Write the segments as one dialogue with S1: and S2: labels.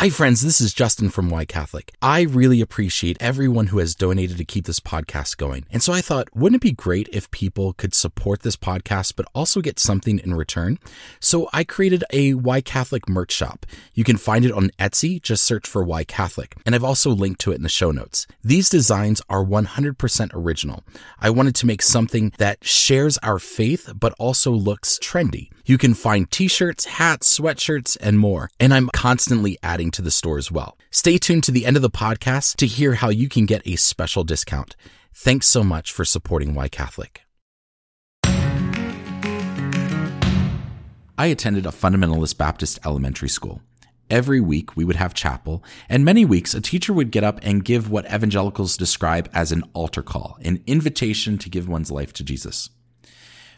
S1: Hi, friends. This is Justin from Why Catholic. I really appreciate everyone who has donated to keep this podcast going. And so I thought, wouldn't it be great if people could support this podcast, but also get something in return? So I created a Why Catholic merch shop. You can find it on Etsy. Just search for Why Catholic. And I've also linked to it in the show notes. These designs are 100% original. I wanted to make something that shares our faith, but also looks trendy. You can find t-shirts, hats, sweatshirts, and more. And I'm constantly adding to the store as well. Stay tuned to the end of the podcast to hear how you can get a special discount. Thanks so much for supporting Why Catholic. I attended a fundamentalist Baptist elementary school. Every week we would have chapel, and many weeks a teacher would get up and give what evangelicals describe as an altar call, an invitation to give one's life to Jesus.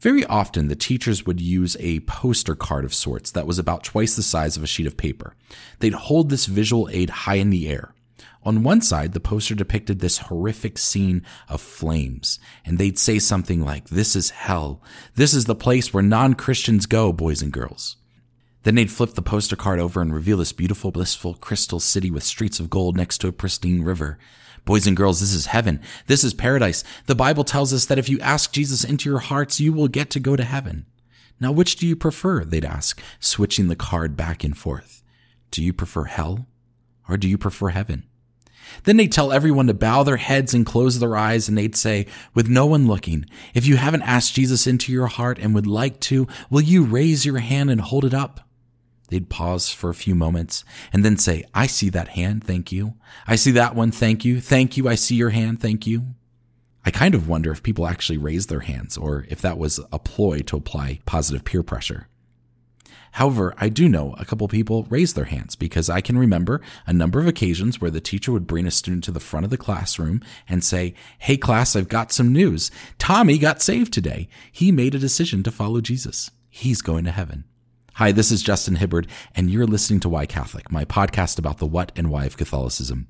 S1: Very often, the teachers would use a poster card of sorts that was about twice the size of a sheet of paper. They'd hold this visual aid high in the air. On one side, the poster depicted this horrific scene of flames, and they'd say something like, This is hell. This is the place where non Christians go, boys and girls. Then they'd flip the poster card over and reveal this beautiful, blissful crystal city with streets of gold next to a pristine river. Boys and girls, this is heaven. This is paradise. The Bible tells us that if you ask Jesus into your hearts, you will get to go to heaven. Now, which do you prefer? They'd ask, switching the card back and forth. Do you prefer hell or do you prefer heaven? Then they'd tell everyone to bow their heads and close their eyes, and they'd say, with no one looking, if you haven't asked Jesus into your heart and would like to, will you raise your hand and hold it up? They'd pause for a few moments and then say, I see that hand. Thank you. I see that one. Thank you. Thank you. I see your hand. Thank you. I kind of wonder if people actually raised their hands or if that was a ploy to apply positive peer pressure. However, I do know a couple people raised their hands because I can remember a number of occasions where the teacher would bring a student to the front of the classroom and say, Hey class, I've got some news. Tommy got saved today. He made a decision to follow Jesus. He's going to heaven. Hi, this is Justin Hibbard, and you're listening to Why Catholic, my podcast about the what and why of Catholicism.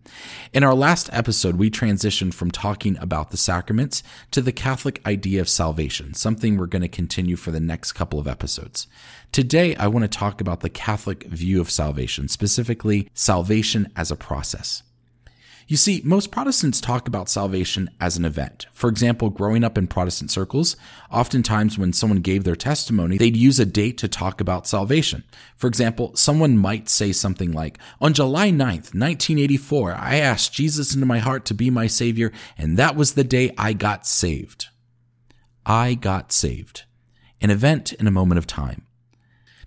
S1: In our last episode, we transitioned from talking about the sacraments to the Catholic idea of salvation, something we're going to continue for the next couple of episodes. Today, I want to talk about the Catholic view of salvation, specifically salvation as a process. You see, most Protestants talk about salvation as an event. For example, growing up in Protestant circles, oftentimes when someone gave their testimony, they'd use a date to talk about salvation. For example, someone might say something like, On July 9th, 1984, I asked Jesus into my heart to be my Savior, and that was the day I got saved. I got saved. An event in a moment of time.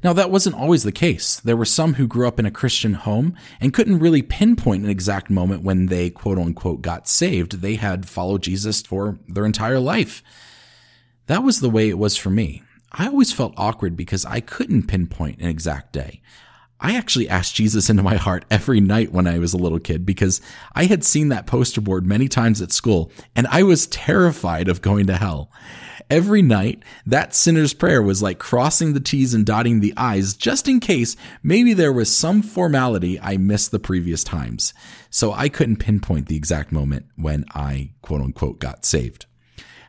S1: Now, that wasn't always the case. There were some who grew up in a Christian home and couldn't really pinpoint an exact moment when they quote unquote got saved. They had followed Jesus for their entire life. That was the way it was for me. I always felt awkward because I couldn't pinpoint an exact day. I actually asked Jesus into my heart every night when I was a little kid because I had seen that poster board many times at school and I was terrified of going to hell. Every night, that sinner's prayer was like crossing the T's and dotting the I's just in case maybe there was some formality I missed the previous times. So I couldn't pinpoint the exact moment when I quote unquote got saved.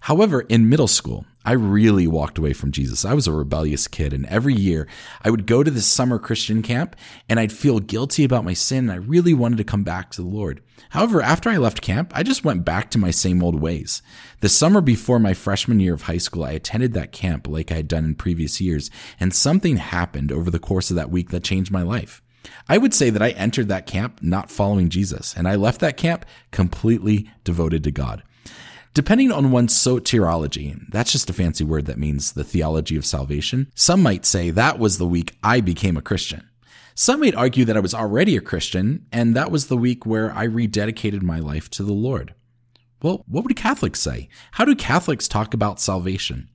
S1: However, in middle school, I really walked away from Jesus. I was a rebellious kid, and every year I would go to this summer Christian camp and I'd feel guilty about my sin. And I really wanted to come back to the Lord. However, after I left camp, I just went back to my same old ways. The summer before my freshman year of high school, I attended that camp like I had done in previous years, and something happened over the course of that week that changed my life. I would say that I entered that camp not following Jesus, and I left that camp completely devoted to God. Depending on one's soteriology, that's just a fancy word that means the theology of salvation, some might say that was the week I became a Christian. Some might argue that I was already a Christian, and that was the week where I rededicated my life to the Lord. Well, what would Catholics say? How do Catholics talk about salvation?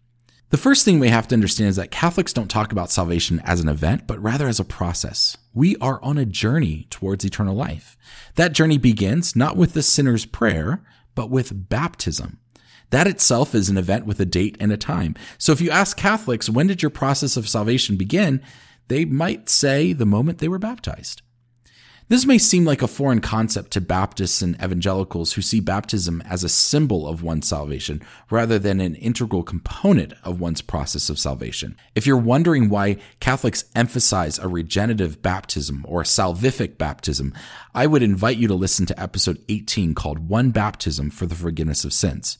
S1: The first thing we have to understand is that Catholics don't talk about salvation as an event, but rather as a process. We are on a journey towards eternal life. That journey begins not with the sinner's prayer, but with baptism. That itself is an event with a date and a time. So if you ask Catholics, when did your process of salvation begin? They might say the moment they were baptized. This may seem like a foreign concept to Baptists and evangelicals who see baptism as a symbol of one's salvation rather than an integral component of one's process of salvation. If you're wondering why Catholics emphasize a regenerative baptism or a salvific baptism, I would invite you to listen to episode 18 called One Baptism for the Forgiveness of Sins.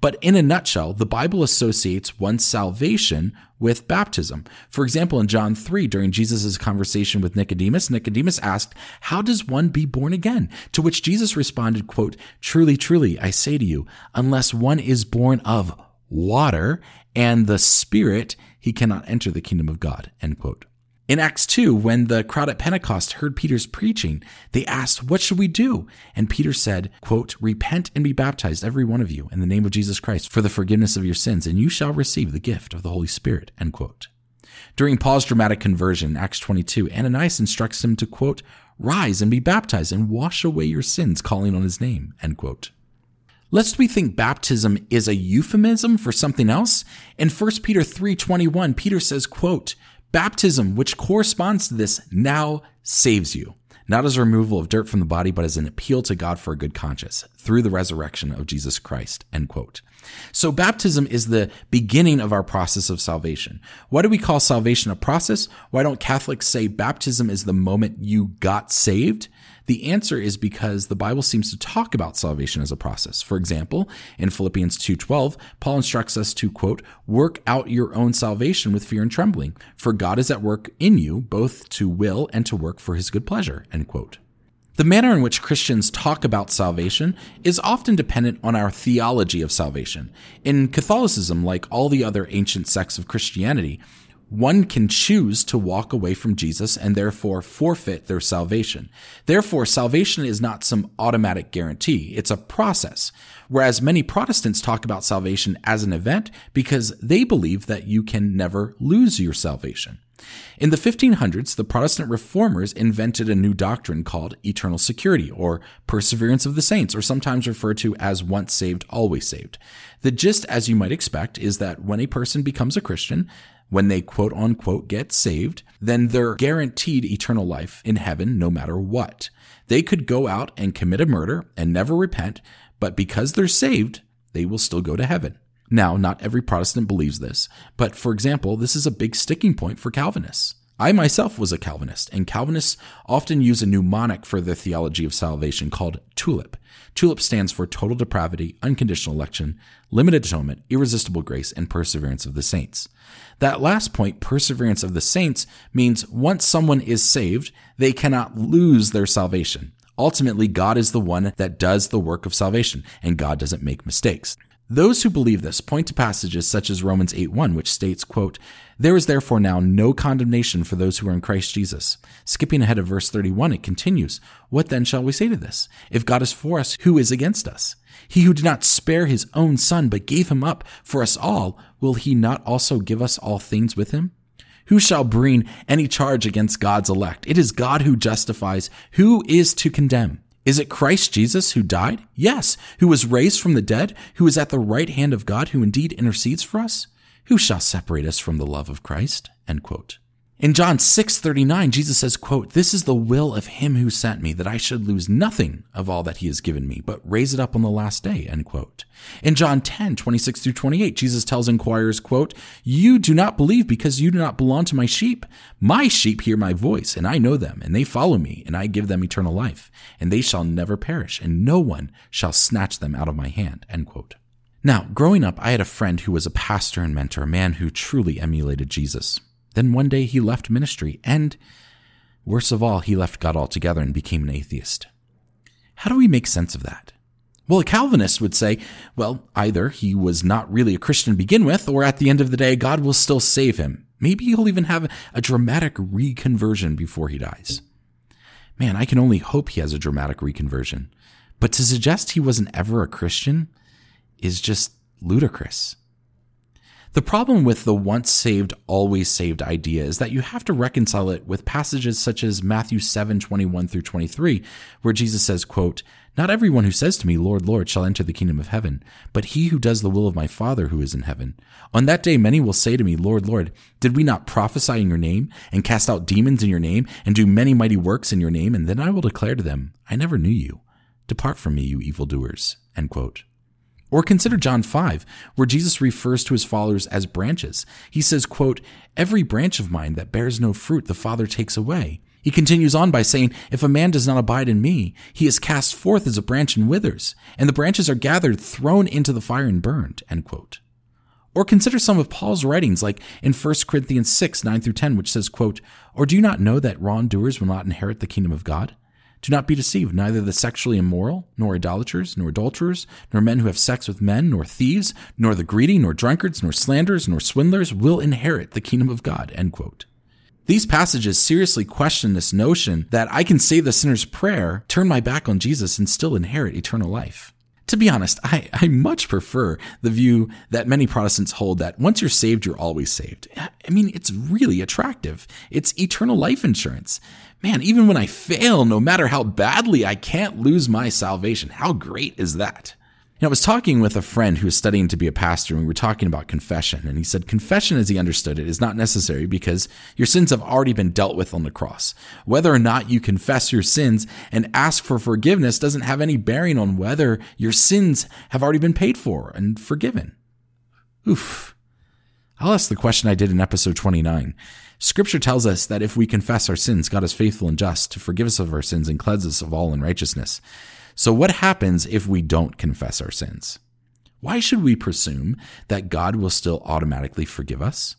S1: But in a nutshell, the Bible associates one's salvation with baptism. For example, in John 3, during Jesus' conversation with Nicodemus, Nicodemus asked, How does one be born again? To which Jesus responded, quote, Truly, truly, I say to you, unless one is born of water and the Spirit, he cannot enter the kingdom of God, end quote. In Acts 2, when the crowd at Pentecost heard Peter's preaching, they asked, What should we do? And Peter said, quote, Repent and be baptized, every one of you, in the name of Jesus Christ, for the forgiveness of your sins, and you shall receive the gift of the Holy Spirit. End quote. During Paul's dramatic conversion, Acts 22, Ananias instructs him to, quote, Rise and be baptized and wash away your sins, calling on his name. End quote. Lest we think baptism is a euphemism for something else, in 1 Peter 3:21, Peter says, quote, Baptism, which corresponds to this, now saves you, not as a removal of dirt from the body, but as an appeal to God for a good conscience through the resurrection of Jesus Christ. End quote. So baptism is the beginning of our process of salvation. Why do we call salvation a process? Why don't Catholics say baptism is the moment you got saved? The answer is because the Bible seems to talk about salvation as a process. For example, in Philippians 2:12, Paul instructs us to quote, "Work out your own salvation with fear and trembling, for God is at work in you both to will and to work for his good pleasure." End quote. The manner in which Christians talk about salvation is often dependent on our theology of salvation. In Catholicism, like all the other ancient sects of Christianity, one can choose to walk away from Jesus and therefore forfeit their salvation. Therefore, salvation is not some automatic guarantee. It's a process. Whereas many Protestants talk about salvation as an event because they believe that you can never lose your salvation. In the 1500s, the Protestant reformers invented a new doctrine called eternal security or perseverance of the saints, or sometimes referred to as once saved, always saved. The gist, as you might expect, is that when a person becomes a Christian, when they quote unquote get saved, then they're guaranteed eternal life in heaven no matter what. They could go out and commit a murder and never repent, but because they're saved, they will still go to heaven. Now, not every Protestant believes this, but for example, this is a big sticking point for Calvinists. I myself was a Calvinist, and Calvinists often use a mnemonic for their theology of salvation called TULIP. TULIP stands for total depravity, unconditional election, limited atonement, irresistible grace, and perseverance of the saints. That last point, perseverance of the saints, means once someone is saved, they cannot lose their salvation. Ultimately, God is the one that does the work of salvation, and God doesn't make mistakes. Those who believe this point to passages such as Romans 8:1 which states, quote, "There is therefore now no condemnation for those who are in Christ Jesus." Skipping ahead of verse 31, it continues, "What then shall we say to this? If God is for us, who is against us? He who did not spare his own son but gave him up for us all, will he not also give us all things with him?" Who shall bring any charge against God's elect? It is God who justifies. Who is to condemn? Is it Christ Jesus who died? Yes. Who was raised from the dead? Who is at the right hand of God, who indeed intercedes for us? Who shall separate us from the love of Christ? In John 6:39, Jesus says, quote, "This is the will of him who sent me, that I should lose nothing of all that he has given me, but raise it up on the last day." End quote. In John 10:26 through 28, Jesus tells inquirers, quote, "You do not believe because you do not belong to my sheep. My sheep hear my voice, and I know them, and they follow me, and I give them eternal life, and they shall never perish, and no one shall snatch them out of my hand." End quote. Now, growing up, I had a friend who was a pastor and mentor, a man who truly emulated Jesus. Then one day he left ministry, and worst of all, he left God altogether and became an atheist. How do we make sense of that? Well, a Calvinist would say, well, either he was not really a Christian to begin with, or at the end of the day, God will still save him. Maybe he'll even have a dramatic reconversion before he dies. Man, I can only hope he has a dramatic reconversion. But to suggest he wasn't ever a Christian is just ludicrous. The problem with the once saved, always saved idea is that you have to reconcile it with passages such as Matthew 7, 21 through 23, where Jesus says, quote, Not everyone who says to me, Lord, Lord, shall enter the kingdom of heaven, but he who does the will of my Father who is in heaven. On that day many will say to me, Lord, Lord, did we not prophesy in your name, and cast out demons in your name, and do many mighty works in your name? And then I will declare to them, I never knew you. Depart from me, you evildoers. End quote. Or consider John 5, where Jesus refers to his followers as branches. He says, quote, Every branch of mine that bears no fruit, the Father takes away. He continues on by saying, If a man does not abide in me, he is cast forth as a branch and withers, and the branches are gathered, thrown into the fire and burned. Or consider some of Paul's writings, like in 1 Corinthians 6, 9 through 10, which says, quote, Or do you not know that wrongdoers will not inherit the kingdom of God? Do not be deceived. Neither the sexually immoral, nor idolaters, nor adulterers, nor men who have sex with men, nor thieves, nor the greedy, nor drunkards, nor slanderers, nor swindlers will inherit the kingdom of God. End quote. These passages seriously question this notion that I can say the sinner's prayer, turn my back on Jesus, and still inherit eternal life. To be honest, I, I much prefer the view that many Protestants hold that once you're saved, you're always saved. I mean, it's really attractive. It's eternal life insurance man, even when I fail, no matter how badly, I can't lose my salvation. How great is that? You know, I was talking with a friend who was studying to be a pastor, and we were talking about confession. And he said, Confession, as he understood it, is not necessary because your sins have already been dealt with on the cross. Whether or not you confess your sins and ask for forgiveness doesn't have any bearing on whether your sins have already been paid for and forgiven. Oof. I'll ask the question I did in episode 29. Scripture tells us that if we confess our sins, God is faithful and just to forgive us of our sins and cleanse us of all unrighteousness. So what happens if we don't confess our sins? Why should we presume that God will still automatically forgive us?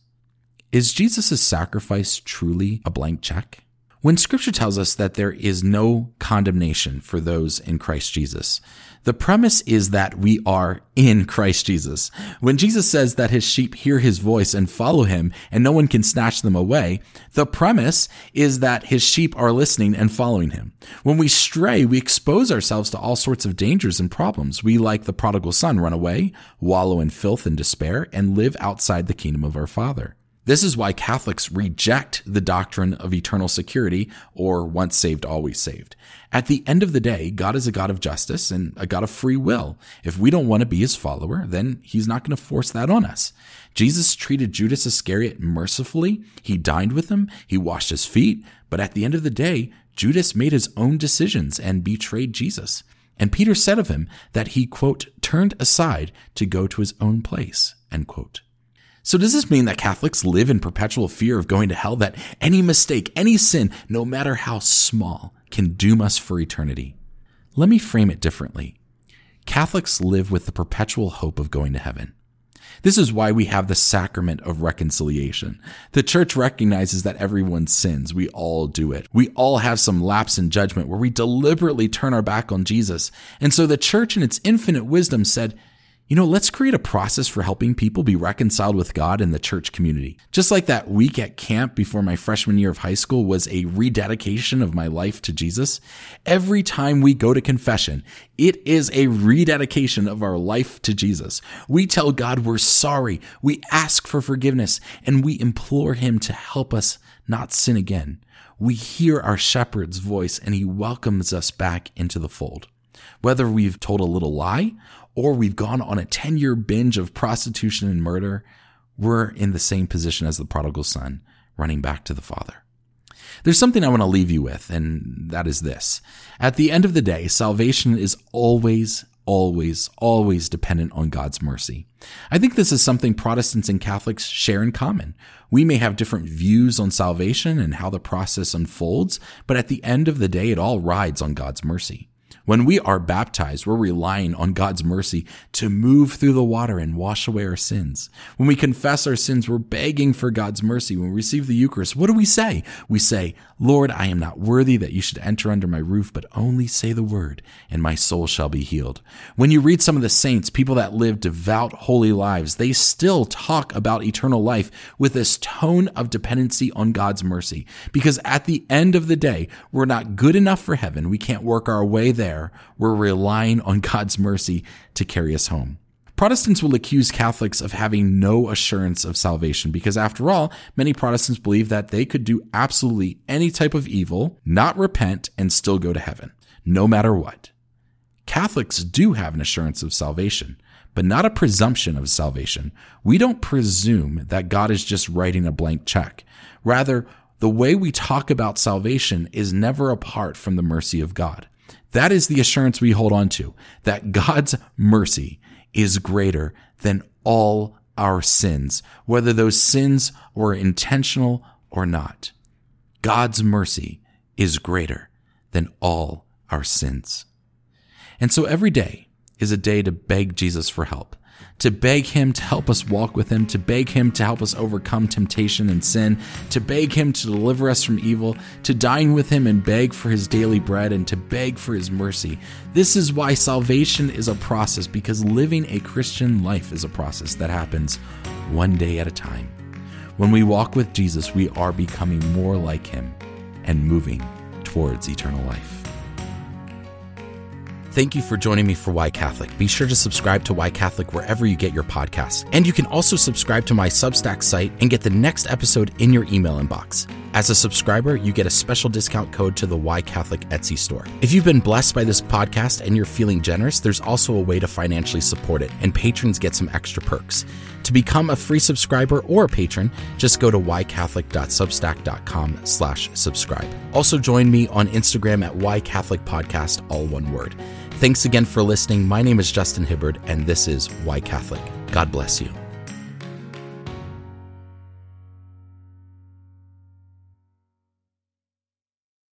S1: Is Jesus' sacrifice truly a blank check? When scripture tells us that there is no condemnation for those in Christ Jesus, the premise is that we are in Christ Jesus. When Jesus says that his sheep hear his voice and follow him and no one can snatch them away, the premise is that his sheep are listening and following him. When we stray, we expose ourselves to all sorts of dangers and problems. We, like the prodigal son, run away, wallow in filth and despair, and live outside the kingdom of our Father. This is why Catholics reject the doctrine of eternal security or once saved, always saved. At the end of the day, God is a God of justice and a God of free will. If we don't want to be his follower, then he's not going to force that on us. Jesus treated Judas Iscariot mercifully. He dined with him. He washed his feet. But at the end of the day, Judas made his own decisions and betrayed Jesus. And Peter said of him that he, quote, turned aside to go to his own place, end quote. So does this mean that Catholics live in perpetual fear of going to hell, that any mistake, any sin, no matter how small, can doom us for eternity? Let me frame it differently. Catholics live with the perpetual hope of going to heaven. This is why we have the sacrament of reconciliation. The church recognizes that everyone sins. We all do it. We all have some lapse in judgment where we deliberately turn our back on Jesus. And so the church in its infinite wisdom said, you know, let's create a process for helping people be reconciled with God in the church community. Just like that week at camp before my freshman year of high school was a rededication of my life to Jesus, every time we go to confession, it is a rededication of our life to Jesus. We tell God we're sorry, we ask for forgiveness, and we implore Him to help us not sin again. We hear our shepherd's voice and He welcomes us back into the fold. Whether we've told a little lie or we've gone on a 10 year binge of prostitution and murder, we're in the same position as the prodigal son, running back to the father. There's something I want to leave you with, and that is this. At the end of the day, salvation is always, always, always dependent on God's mercy. I think this is something Protestants and Catholics share in common. We may have different views on salvation and how the process unfolds, but at the end of the day, it all rides on God's mercy. When we are baptized, we're relying on God's mercy to move through the water and wash away our sins. When we confess our sins, we're begging for God's mercy. When we receive the Eucharist, what do we say? We say, Lord, I am not worthy that you should enter under my roof, but only say the word, and my soul shall be healed. When you read some of the saints, people that live devout, holy lives, they still talk about eternal life with this tone of dependency on God's mercy. Because at the end of the day, we're not good enough for heaven. We can't work our way there. We're relying on God's mercy to carry us home. Protestants will accuse Catholics of having no assurance of salvation because, after all, many Protestants believe that they could do absolutely any type of evil, not repent, and still go to heaven, no matter what. Catholics do have an assurance of salvation, but not a presumption of salvation. We don't presume that God is just writing a blank check. Rather, the way we talk about salvation is never apart from the mercy of God. That is the assurance we hold on to, that God's mercy is greater than all our sins, whether those sins were intentional or not. God's mercy is greater than all our sins. And so every day is a day to beg Jesus for help, to beg Him to help us walk with Him, to beg Him to help us overcome temptation and sin, to beg Him to deliver us from evil, to dine with Him and beg for His daily bread, and to beg for His mercy. This is why salvation is a process, because living a Christian life is a process that happens one day at a time. When we walk with Jesus, we are becoming more like Him and moving towards eternal life. Thank you for joining me for Why Catholic. Be sure to subscribe to Why Catholic wherever you get your podcasts. And you can also subscribe to my Substack site and get the next episode in your email inbox. As a subscriber, you get a special discount code to the Why Catholic Etsy store. If you've been blessed by this podcast and you're feeling generous, there's also a way to financially support it, and patrons get some extra perks. To become a free subscriber or a patron, just go to whycatholic.substack.com slash subscribe. Also join me on Instagram at whycatholicpodcast, all one word. Thanks again for listening. My name is Justin Hibbard, and this is Why Catholic. God bless you.